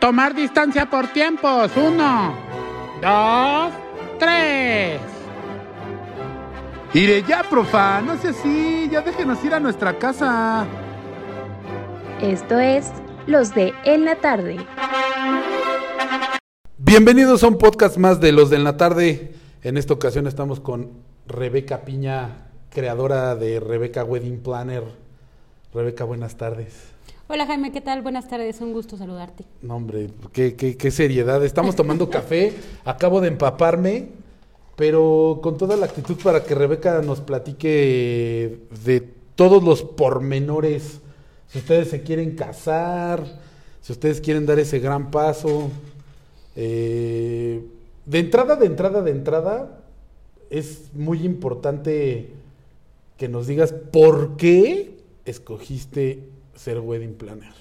Tomar distancia por tiempos. Uno, dos, tres. Iré ya, profa, no sé así, ya déjenos ir a nuestra casa. Esto es Los de En la Tarde. Bienvenidos a un podcast más de Los de En la Tarde. En esta ocasión estamos con Rebeca Piña, creadora de Rebeca Wedding Planner. Rebeca, buenas tardes. Hola Jaime, ¿qué tal? Buenas tardes, un gusto saludarte. No, hombre, qué, qué, qué seriedad. Estamos tomando café, acabo de empaparme, pero con toda la actitud para que Rebeca nos platique de todos los pormenores. Si ustedes se quieren casar, si ustedes quieren dar ese gran paso. Eh, de entrada, de entrada, de entrada, es muy importante que nos digas por qué escogiste ser wedding planner?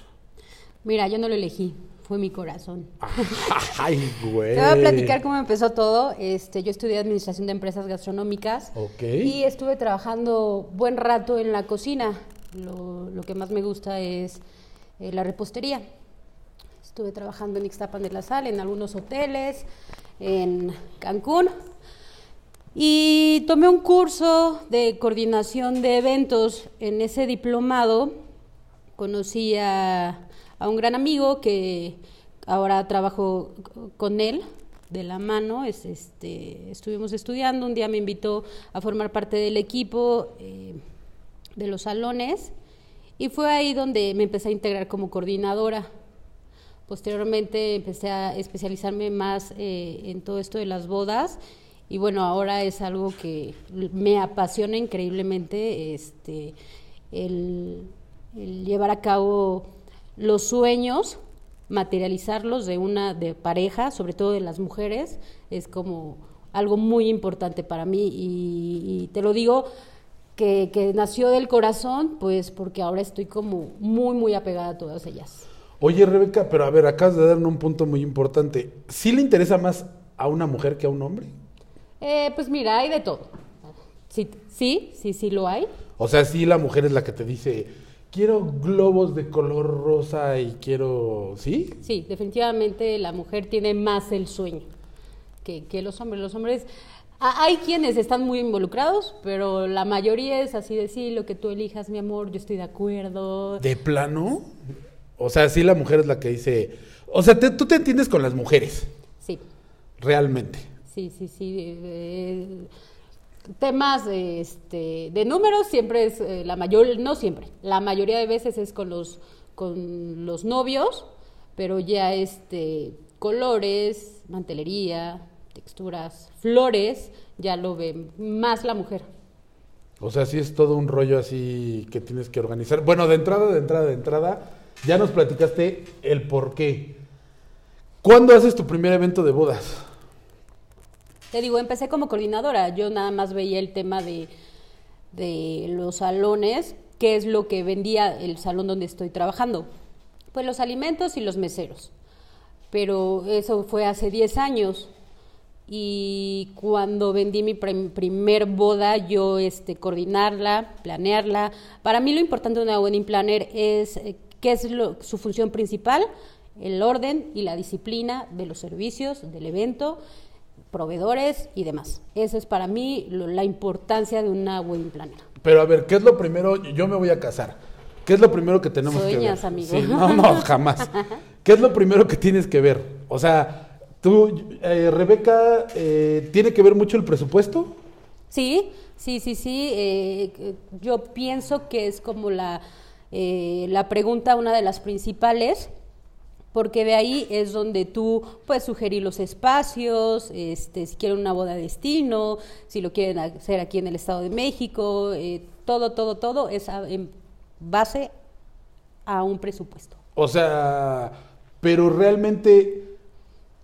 Mira, yo no lo elegí, fue mi corazón. Ay, güey. Te voy a platicar cómo empezó todo. Este, yo estudié administración de empresas gastronómicas Ok. y estuve trabajando buen rato en la cocina. Lo, lo que más me gusta es eh, la repostería. Estuve trabajando en Ixtapan de la Sal, en algunos hoteles, en Cancún. Y tomé un curso de coordinación de eventos en ese diplomado conocí a, un gran amigo que ahora trabajo con él de la mano. Es, este, estuvimos estudiando, un día me invitó a formar parte del equipo eh, de los salones y fue ahí donde me empecé a integrar como coordinadora. Posteriormente empecé a especializarme más eh, en todo esto de las bodas y bueno, ahora es algo que me apasiona increíblemente. Este, el, el llevar a cabo los sueños, materializarlos de una de pareja, sobre todo de las mujeres, es como algo muy importante para mí y, y te lo digo que, que, nació del corazón, pues porque ahora estoy como muy, muy apegada a todas ellas. Oye, Rebeca, pero a ver, acabas de darme un punto muy importante. ¿Sí le interesa más a una mujer que a un hombre? Eh, pues mira, hay de todo. Sí, sí, sí, sí lo hay. O sea, sí la mujer es la que te dice, quiero globos de color rosa y quiero, ¿sí? Sí, definitivamente la mujer tiene más el sueño que, que los hombres. Los hombres, hay quienes están muy involucrados, pero la mayoría es así de sí, lo que tú elijas, mi amor, yo estoy de acuerdo. ¿De plano? O sea, sí la mujer es la que dice, o sea, te, tú te entiendes con las mujeres. Sí. Realmente. Sí, sí, sí. Eh, temas de, este, de números siempre es eh, la mayor, no siempre, la mayoría de veces es con los, con los novios, pero ya este, colores, mantelería, texturas, flores, ya lo ve más la mujer. O sea, sí es todo un rollo así que tienes que organizar. Bueno, de entrada, de entrada, de entrada, ya nos platicaste el por qué. ¿Cuándo haces tu primer evento de bodas? Te digo, empecé como coordinadora. Yo nada más veía el tema de, de los salones, qué es lo que vendía el salón donde estoy trabajando. Pues los alimentos y los meseros. Pero eso fue hace 10 años. Y cuando vendí mi prim primer boda, yo este, coordinarla, planearla. Para mí lo importante de una wedding planner es eh, qué es lo, su función principal, el orden y la disciplina de los servicios, del evento proveedores y demás. Esa es para mí lo, la importancia de una wedding planner. Pero a ver, ¿qué es lo primero? Yo me voy a casar. ¿Qué es lo primero que tenemos Sueñas, que ver? amigo. Sí, no, no, jamás. ¿Qué es lo primero que tienes que ver? O sea, tú, eh, Rebeca, eh, ¿tiene que ver mucho el presupuesto? Sí, sí, sí, sí. Eh, yo pienso que es como la, eh, la pregunta, una de las principales porque de ahí es donde tú puedes sugerir los espacios, este, si quieren una boda de destino, si lo quieren hacer aquí en el Estado de México, eh, todo, todo, todo es a, en base a un presupuesto. O sea, pero realmente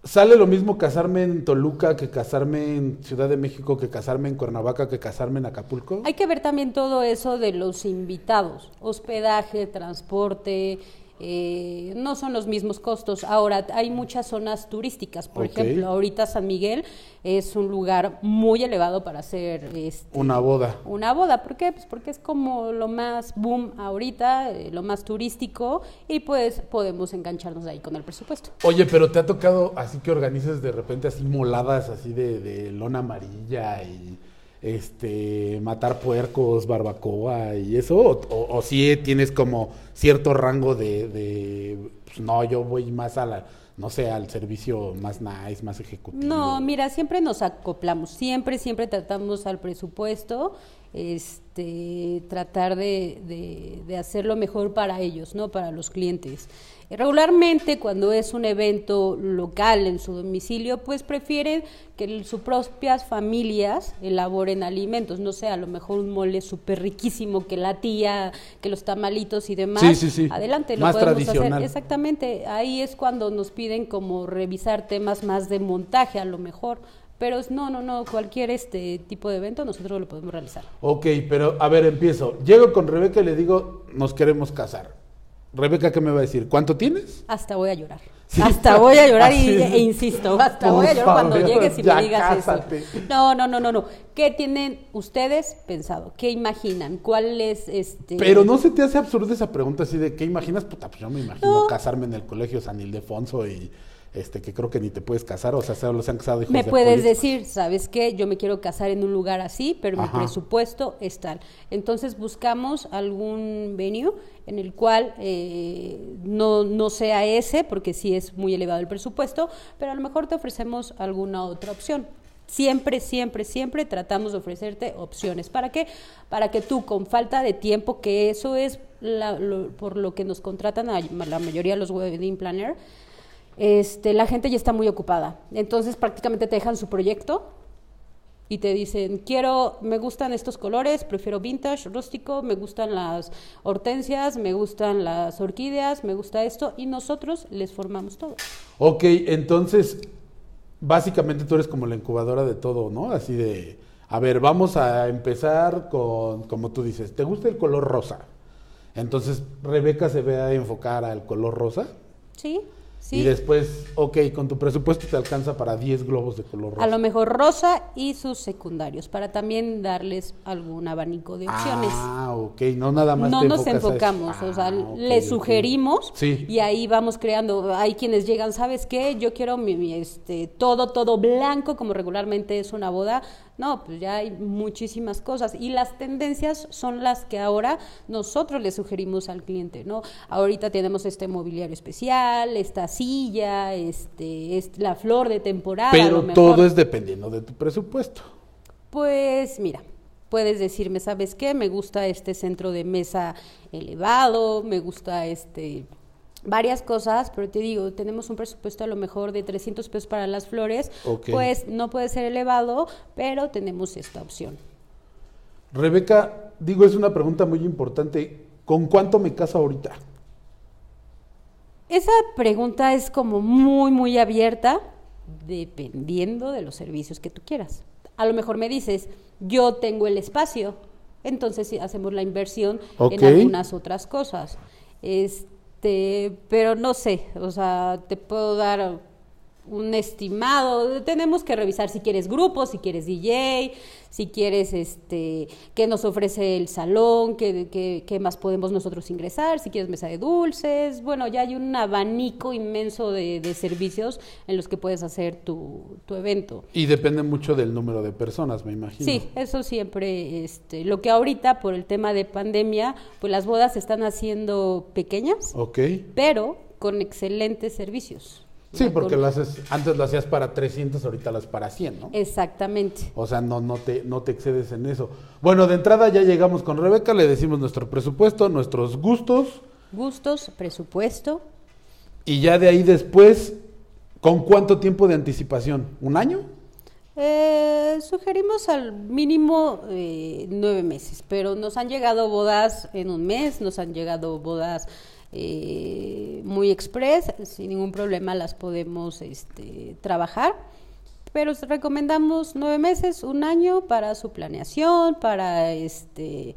sale lo mismo casarme en Toluca que casarme en Ciudad de México, que casarme en Cuernavaca, que casarme en Acapulco. Hay que ver también todo eso de los invitados, hospedaje, transporte, eh, no son los mismos costos. Ahora, hay muchas zonas turísticas. Por ejemplo, ahorita San Miguel es un lugar muy elevado para hacer este, Una boda. una boda. ¿Por qué? Pues porque es como lo más boom ahorita, eh, lo más turístico y pues podemos engancharnos ahí con el presupuesto. Oye, pero te ha tocado así que organices de repente así moladas así de, de lona amarilla y este matar puercos, barbacoa y eso, o, o, o sí tienes como cierto rango de, de pues, no, yo voy más a no sé, al servicio más nice, más ejecutivo. No, mira, siempre nos acoplamos, siempre, siempre tratamos al presupuesto, este, tratar de, de, de hacerlo mejor para ellos, ¿no? Para los clientes. Regularmente cuando es un evento local en su domicilio, pues prefieren que sus propias familias elaboren alimentos, no sé, a lo mejor un mole súper riquísimo que la tía, que los tamalitos y demás. Sí, sí, sí. Adelante, lo Más podemos tradicional. hacer. Exactamente, ahí es cuando nos piden como revisar temas más de montaje a lo mejor, pero no, no, no, cualquier este tipo de evento nosotros lo podemos realizar. Ok, pero a ver, empiezo. Llego con Rebeca y le digo, nos queremos casar. Rebeca, ¿qué me va a decir? ¿Cuánto tienes? Hasta voy a llorar. Sí. Hasta voy a llorar y, e insisto, hasta Por voy a llorar cuando llegues y me digas cásate. eso. No, no, no, no, no. ¿Qué tienen ustedes pensado? ¿Qué imaginan? ¿Cuál es este Pero no se te hace absurda esa pregunta así de ¿qué imaginas? Puta, pues yo me imagino No. casarme en el colegio San Ildefonso y este que creo que ni te puedes casar, o sea, solo se han casado hijos Me de puedes políticos. decir, ¿sabes qué? Yo me quiero casar en un lugar así, pero Ajá. mi presupuesto es tal. Entonces buscamos algún venue en el cual eh, no, no sea ese, porque sí es muy elevado el presupuesto, pero a lo mejor te ofrecemos alguna otra opción. Siempre, siempre, siempre tratamos de ofrecerte opciones. ¿Para qué? Para que tú, con falta de tiempo, que eso es la- lo- por lo que nos contratan a la mayoría de los wedding planner, este, la gente ya está muy ocupada. Entonces prácticamente te dejan su proyecto y te dicen, quiero, me gustan estos colores, prefiero vintage, rústico, me gustan las hortensias, me gustan las orquídeas, me gusta esto, y nosotros les formamos todo. Ok, entonces, básicamente tú eres como la incubadora de todo, ¿no? Así de, a ver, vamos a empezar con, como tú dices, ¿te gusta el color rosa? Entonces, Rebeca se ve a enfocar al color rosa. ¿Sí? Sí. Y después, ok, con tu presupuesto te alcanza para 10 globos de color rosa. A lo mejor rosa y sus secundarios, para también darles algún abanico de opciones. Ah, ok, no nada más no te nos enfocamos, o sea, Ah, ok, le ok. sugerimos Sí. y ahí vamos creando. Hay quienes llegan, ¿sabes qué? Yo quiero mi, mi, este todo todo blanco como regularmente es una boda. No, pues ya hay muchísimas cosas y las tendencias son las que ahora nosotros le sugerimos al cliente, ¿no? Ahorita tenemos este mobiliario especial, esta silla, este, es la flor de temporada. Pero todo es dependiendo de tu presupuesto. Pues mira, puedes decirme, ¿sabes qué? Me gusta este centro de mesa elevado, me gusta este varias cosas, pero te digo, tenemos un presupuesto a lo mejor de 300 pesos para las flores, pues no puede ser elevado, pero tenemos esta opción. Rebeca, digo, es una pregunta muy importante. ¿Con cuánto me caso ahorita? Esa pregunta es como muy, muy abierta, dependiendo de los servicios que tú quieras. A lo mejor me dices, yo tengo el espacio, entonces hacemos la inversión en algunas otras cosas. Este, pero no sé, o sea, te puedo dar un estimado. Tenemos que revisar si quieres grupos, si quieres DJ, si quieres este qué nos ofrece el salón, qué, qué, qué más podemos nosotros ingresar, si quieres mesa de dulces. Bueno, ya hay un abanico inmenso de, de servicios en los que puedes hacer tu, tu evento. Y depende mucho del número de personas, me imagino. Sí, eso siempre, este, lo que ahorita por el tema de pandemia, pues las bodas se están haciendo pequeñas, Ok. pero con excelentes servicios. Sí, porque lo haces, antes lo hacías para 300, ahorita las para 100, ¿no? Exactamente. O sea, no, no, te, no te excedes en eso. Bueno, de entrada ya llegamos con Rebeca, le decimos nuestro presupuesto, nuestros gustos, Gustos, presupuesto. y ya de ahí después, ¿con cuánto tiempo de anticipación? ¿Un año? Eh, sugerimos al mínimo eh, nueve meses, pero nos han llegado bodas en un mes, nos han llegado bodas eh, muy express, sin ningún problema las podemos este, trabajar. Pero os recomendamos nueve meses, un año para su planeación, para este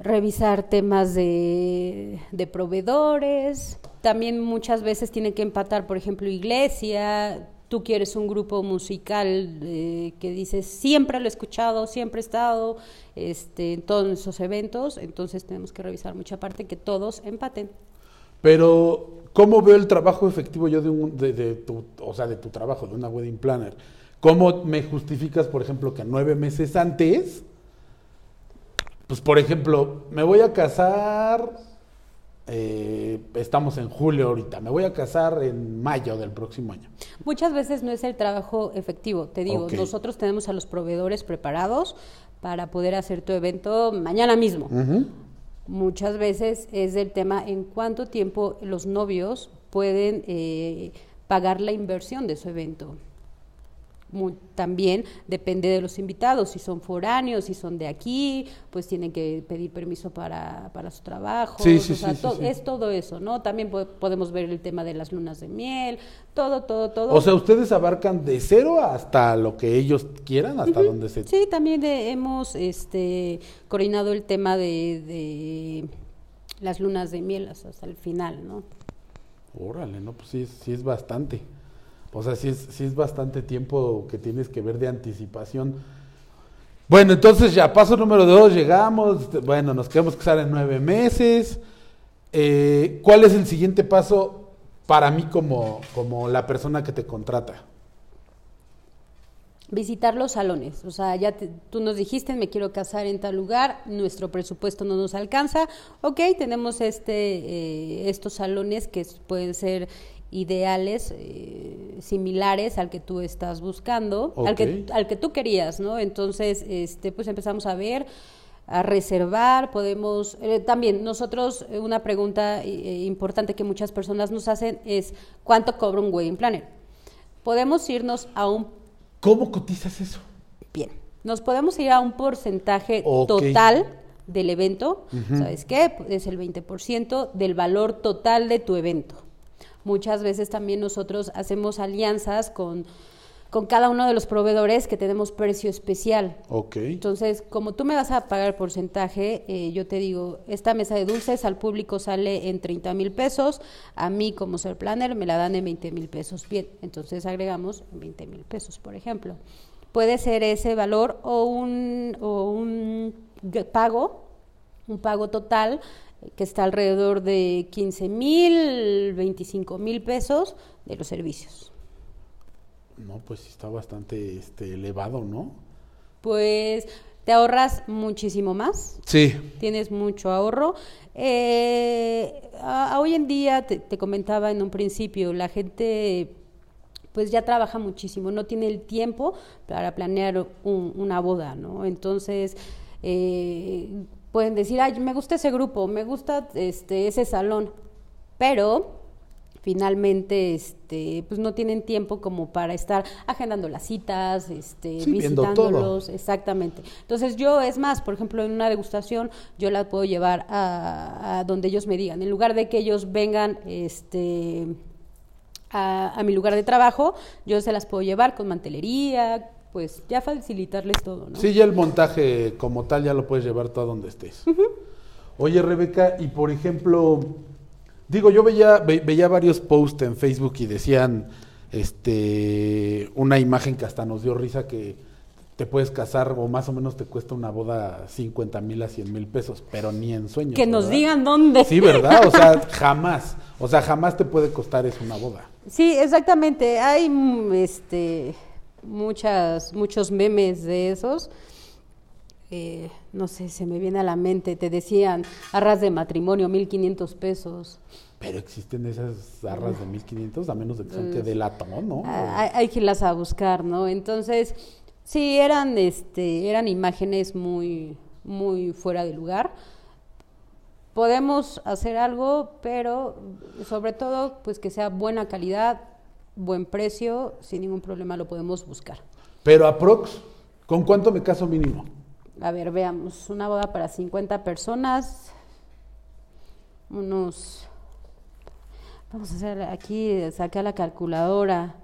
revisar temas de, de proveedores. También muchas veces tiene que empatar, por ejemplo, iglesia. Tú quieres un grupo musical eh, que dices siempre lo he escuchado, siempre he estado este, en todos esos eventos, entonces tenemos que revisar mucha parte que todos empaten. Pero, ¿cómo veo el trabajo efectivo yo de, un, de, de tu, o sea, de tu trabajo, de una wedding planner? ¿Cómo me justificas, por ejemplo, que nueve meses antes, pues, por ejemplo, me voy a casar, eh, estamos en julio ahorita, me voy a casar en mayo del próximo año. Muchas veces no es el trabajo efectivo, te digo, nosotros tenemos a los proveedores preparados para poder hacer tu evento mañana mismo. Muchas veces es el tema en cuánto tiempo los novios pueden eh, pagar la inversión de su evento. Mu- también depende de los invitados, si son foráneos, si son de aquí, pues tienen que pedir permiso para, para su trabajo. Sí, sí, o sea, sí, to- es todo eso, ¿no? También po- podemos ver el tema de las lunas de miel, todo, todo, todo. O sea, ustedes abarcan de cero hasta lo que ellos quieran, hasta donde se... Sí, también hemos este, coordinado el tema de, de las lunas de miel hasta el final, ¿no? Órale, no, pues sí, es- sí es bastante. O sea, sí es, sí es bastante tiempo que tienes que ver de anticipación. Bueno, entonces ya, paso número dos, llegamos, bueno, nos queremos casar en nueve meses. Eh, ¿Cuál es el siguiente paso para mí como, como la persona que te contrata? Visitar los salones, o sea, ya te- tú nos dijiste, me quiero casar en tal lugar, nuestro presupuesto no nos alcanza, ok, tenemos este, eh, estos salones que pueden ser ideales, eh, similares al que tú estás buscando, al, que, al que tú querías, ¿no? Entonces, este, pues empezamos a ver, a reservar, podemos, eh, también nosotros, eh, una pregunta eh, importante que muchas personas nos hacen es, ¿cuánto cobra un wedding planner? Podemos irnos a un ¿Cómo cotizas eso? Bien, nos podemos ir a un porcentaje total del evento. ¿Sabes qué? Es el 20% del valor total de tu evento. Muchas veces también nosotros hacemos alianzas con, con cada uno de los proveedores que tenemos precio especial. Ok. Entonces, como tú me vas a pagar porcentaje, eh, yo te digo, esta mesa de dulces al público sale en 30 mil pesos, a mí como ser planner me la dan en 20 mil pesos. Bien, entonces agregamos 20 mil pesos, por ejemplo. Puede ser ese valor o un, o un pago, un pago total que está alrededor de 15 mil, 25 mil pesos de los servicios. No, pues está bastante este, elevado, ¿no? Pues te ahorras muchísimo más, Sí. tienes mucho ahorro. Eh, a- a hoy en día, te, te comentaba en un principio, la gente pues ya trabaja muchísimo, no tiene el tiempo para planear un- una boda, ¿no? Entonces, eh, pueden decir, ay, me gusta ese grupo, me gusta este, ese salón, pero finalmente este pues no tienen tiempo como para estar agendando las citas este Sí, viendo todo. visitándolos exactamente entonces yo es más por ejemplo en una degustación yo la puedo llevar a, a donde ellos me digan en lugar de que ellos vengan este a, a mi lugar de trabajo yo se las puedo llevar con mantelería pues ya facilitarles todo no Sí, ya el montaje como tal ya lo puedes llevar tú a donde estés. Oye, Rebeca, y por ejemplo, digo, yo veía, ve- veía varios posts en Facebook y decían este una imagen que hasta nos dio risa que te puedes casar o más o menos te cuesta una boda 50 mil a 100 mil pesos, pero ni en sueños. que nos ¿verdad? digan dónde Sí, ¿verdad? O sea, jamás. O sea, jamás te puede costar eso una boda. Sí, exactamente. Hay mm, este muchas muchos memes de esos. Eh, no sé, se me viene a la mente. Te decían arras de matrimonio 1500 pesos. Pero existen esas arras de 1500 a menos de que sean que de latón, ¿no? Ah, Hay, hay que irlas a buscar, ¿no? Entonces, sí eran este eran imágenes muy muy fuera de lugar. Podemos hacer algo, pero sobre todo pues que sea buena calidad, buen precio, sin ningún problema lo podemos buscar. Pero aprox, ¿con cuánto me caso mínimo? A ver, veamos, una boda para 50 personas, unos, vamos a hacer aquí, saca la calculadora,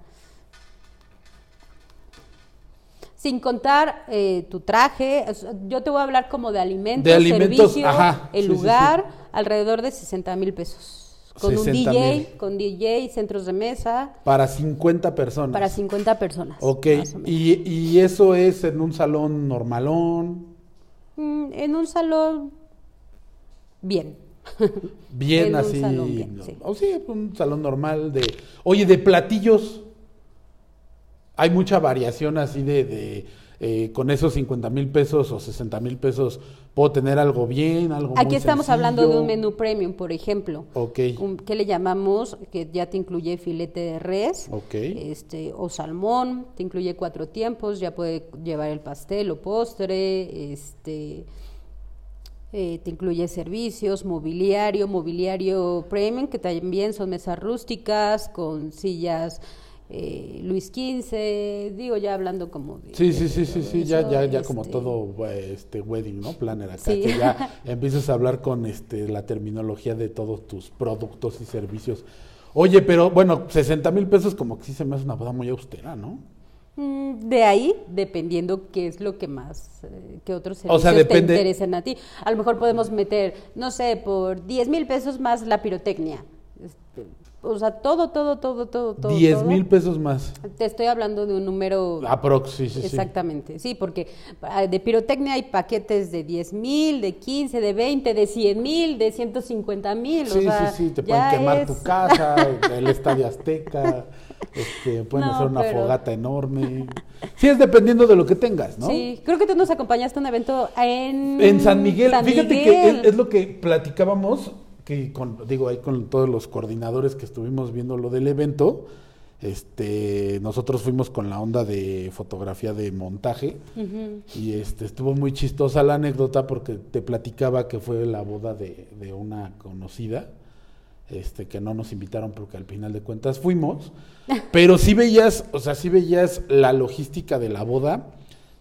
Sin contar eh, tu traje, yo te voy a hablar como de alimentos, De alimentos, servicio, ajá, el sí, sí, lugar, alrededor de 60 mil pesos. Con un 60,000. DJ, con DJ, centros de mesa, Para 50 personas. para 50 personas. Ok, y, y eso es en un salón normalón, Mm, en un salón, bien. bien En un así. salón bien, no, sí. O sí, un salón normal de... Oye, de platillos, hay mucha variación así de... de, eh, con esos 50 mil pesos o 60 mil pesos, ¿puedo tener algo bien, algo Aquí muy estamos hablando de un menú premium, por ejemplo. Ok. Un- ¿Qué le llamamos? Que ya te incluye filete de res, Ok. este, o salmón, te incluye cuatro tiempos, ya puede llevar el pastel o postre, este, eh, te incluye servicios, mobiliario, mobiliario premium, que también son mesas rústicas con sillas eh, Luis XV, digo ya hablando como de, Sí, sí, sí, sí, sí, ya, ya, ya como este, todo este wedding, ¿no? Planner acá, Sí. que ya empiezas a hablar con este la terminología de todos tus productos y servicios. Oye, pero bueno, 60 mil pesos como que sí se me hace una boda muy austera, ¿no? Mm, De ahí, dependiendo qué es lo que más, eh, qué otros O servicios sea, depende- te interesen a ti. A lo mejor podemos meter, no sé, por 10 mil pesos más la pirotecnia. O sea, todo, todo, todo, todo, todo. 10 todo. mil pesos más. Te estoy hablando de un número... Aprox, sí. Exactamente, sí, porque ah, de pirotecnia hay paquetes de 10 mil, de 15, de 20, de 100 mil, de 150 mil. Sí, o sea, sí, sí, te pueden quemar es- tu casa, el Estadio Azteca, este, pueden No, hacer una pero- fogata enorme. Sí, es dependiendo de lo que tengas, ¿no? Sí, creo que tú nos acompañaste a un evento en... En San Miguel, San fíjate que es lo que platicábamos, que con, digo, ahí con todos los coordinadores que estuvimos viendo lo del evento, este, nosotros fuimos con la onda de fotografía de montaje. Y este, estuvo muy chistosa la anécdota porque te platicaba que fue la boda de, de una conocida, este, que no nos invitaron porque al final de cuentas fuimos, pero sí veías, o sea, sí veías la logística de la boda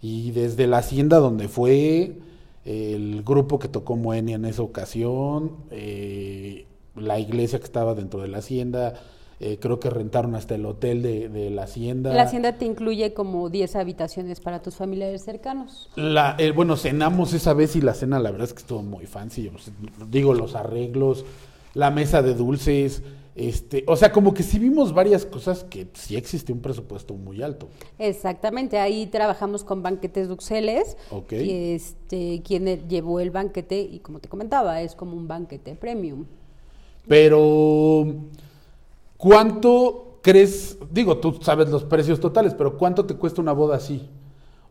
y desde la hacienda donde fue, el grupo que tocó Moenia en esa ocasión, eh, la iglesia que estaba dentro de la hacienda, eh, creo que rentaron hasta el hotel de, de la hacienda. La hacienda te incluye como 10 habitaciones para tus familiares cercanos. La, eh, bueno, cenamos esa vez y la cena la verdad es que estuvo muy fancy. digo, los arreglos, la mesa de dulces, este, o sea, como que sí vimos varias cosas que sí existe un presupuesto muy alto. Exactamente, ahí trabajamos con banquetes duxeles. Ok. Y este, quien llevó el banquete, y como te comentaba, es como un banquete premium. Pero, ¿cuánto crees? Digo, tú sabes los precios totales, pero ¿cuánto te cuesta una boda así?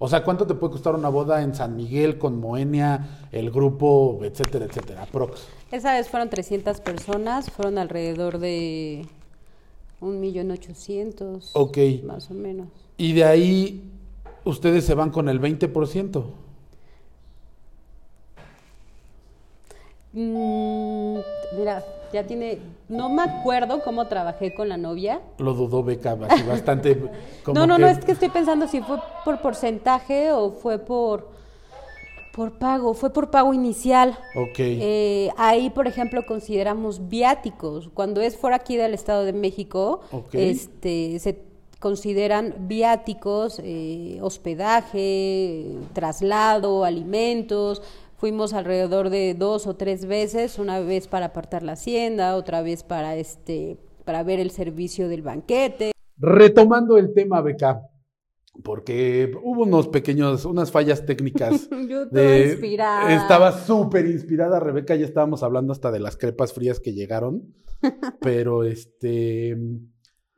O sea, ¿cuánto te puede costar una boda en San Miguel con Moenia, el grupo, etcétera, etcétera? Prox. Esa vez fueron 300 personas, fueron alrededor de un millón ochocientos, Ok. más o menos. Y de ahí ustedes se van con el 20%. Mm, mira, ya tiene, no me acuerdo cómo trabajé con la novia. Lo dudó Beca bastante. como no, no, que- no, es que estoy pensando si fue por porcentaje o fue por, por pago, fue por pago inicial. Ok. Eh, ahí, por ejemplo, consideramos viáticos. Cuando es fuera aquí del Estado de México, este, se consideran viáticos, eh, hospedaje, traslado, alimentos. Fuimos alrededor de dos o tres veces, una vez para apartar la hacienda, otra vez para este, para ver el servicio del banquete. Retomando el tema, Beca, porque hubo unos pequeños, unas fallas técnicas. Yo toda inspirada. Estaba súper inspirada, Rebeca, ya estábamos hablando hasta de las crepas frías que llegaron, pero este,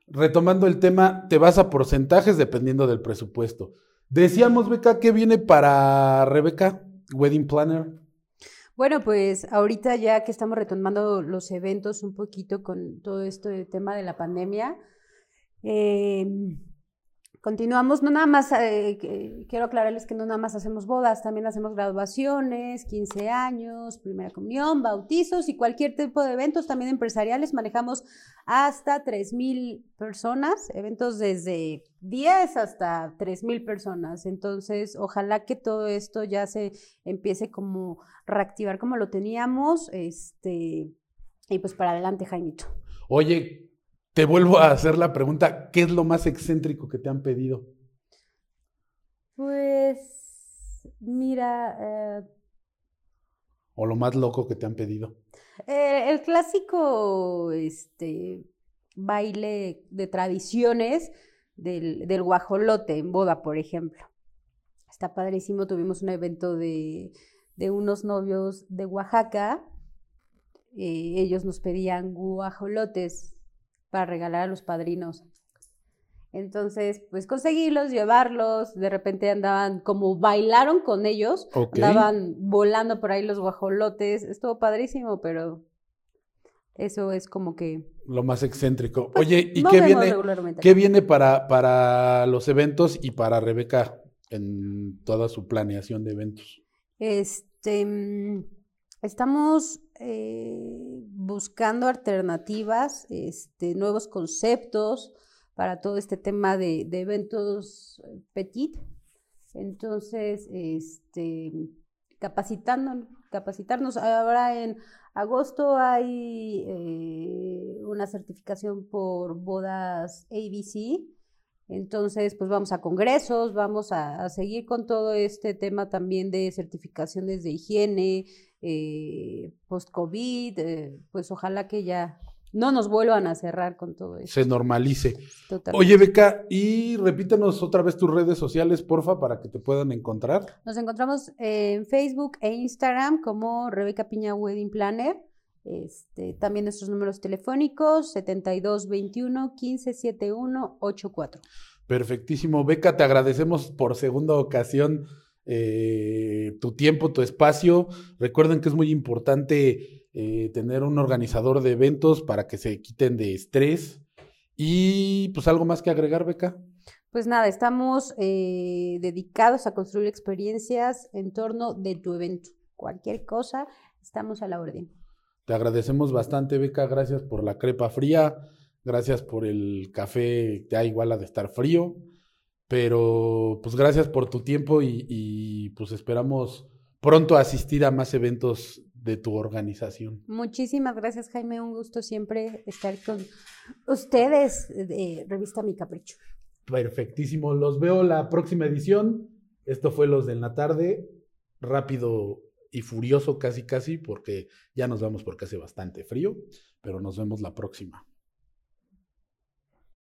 retomando el tema, te vas a porcentajes dependiendo del presupuesto. Decíamos, Beca, ¿qué viene para Rebeca, Wedding Planner? Bueno, pues ahorita ya que estamos retomando los eventos un poquito con todo este tema de la pandemia, eh, continuamos, no nada más, eh, quiero aclararles que no nada más hacemos bodas, también hacemos graduaciones, 15 años, primera comunión, bautizos y cualquier tipo de eventos, también empresariales, manejamos hasta 3.000 personas, eventos desde 10 hasta 3.000 personas. Entonces, ojalá que todo esto ya se empiece como reactivar como lo teníamos, este, y pues para adelante, Jaimito. Oye, te vuelvo a hacer la pregunta, ¿qué es lo más excéntrico que te han pedido? Pues, mira, eh, ¿O lo más loco que te han pedido? eh, el clásico, este, baile de tradiciones del, del guajolote en boda, por ejemplo. Está padrísimo, tuvimos un evento de, de unos novios de Oaxaca. eh, ellos nos pedían guajolotes para regalar a los padrinos. Entonces, pues conseguirlos, llevarlos, de repente andaban, como bailaron con ellos, Ok. andaban volando por ahí los guajolotes, estuvo padrísimo, pero eso es como que... Lo más excéntrico. Oye, ¿y qué viene, qué viene para, para los eventos y para Rebeca en toda su planeación de eventos? Este, mm, estamos eh, buscando alternativas, este, nuevos conceptos para todo este tema de, eventos eh, petit. Entonces, este, capacitándonos, capacitarnos. Ahora en agosto hay eh, una certificación por bodas ABC. Entonces, pues vamos a congresos, vamos a seguir con todo este tema también de certificaciones de higiene, eh, post-COVID, eh, pues ojalá que ya no nos vuelvan a cerrar con todo eso. Se normalice. totalmente. Oye, Beca, y repítanos otra vez tus redes sociales, porfa, para que te puedan encontrar. Nos encontramos en Facebook e Instagram como Rebeca Piña Wedding Planner. Este, también nuestros números telefónicos 7221 1571 84. Perfectísimo. Beca, te agradecemos por segunda ocasión eh, tu tiempo, tu espacio. Recuerden que es muy importante eh, tener un organizador de eventos para que se quiten de estrés. Y pues algo más que agregar, Beca. Pues nada, estamos eh, dedicados a construir experiencias en torno de tu evento. Cualquier cosa, estamos a la orden. Te agradecemos bastante, Beca. Gracias por la crepa fría. Gracias por el café, ya igual ha de estar frío. Pero pues gracias por tu tiempo y, y, pues esperamos pronto asistir a más eventos de tu organización. Muchísimas gracias, Jaime. Un gusto siempre estar con ustedes de Revista Mi Capricho. Perfectísimo. Los veo la próxima edición. Esto fue Los de en la tarde. Rápido y furioso casi casi porque ya nos vamos porque hace bastante frío, pero nos vemos la próxima.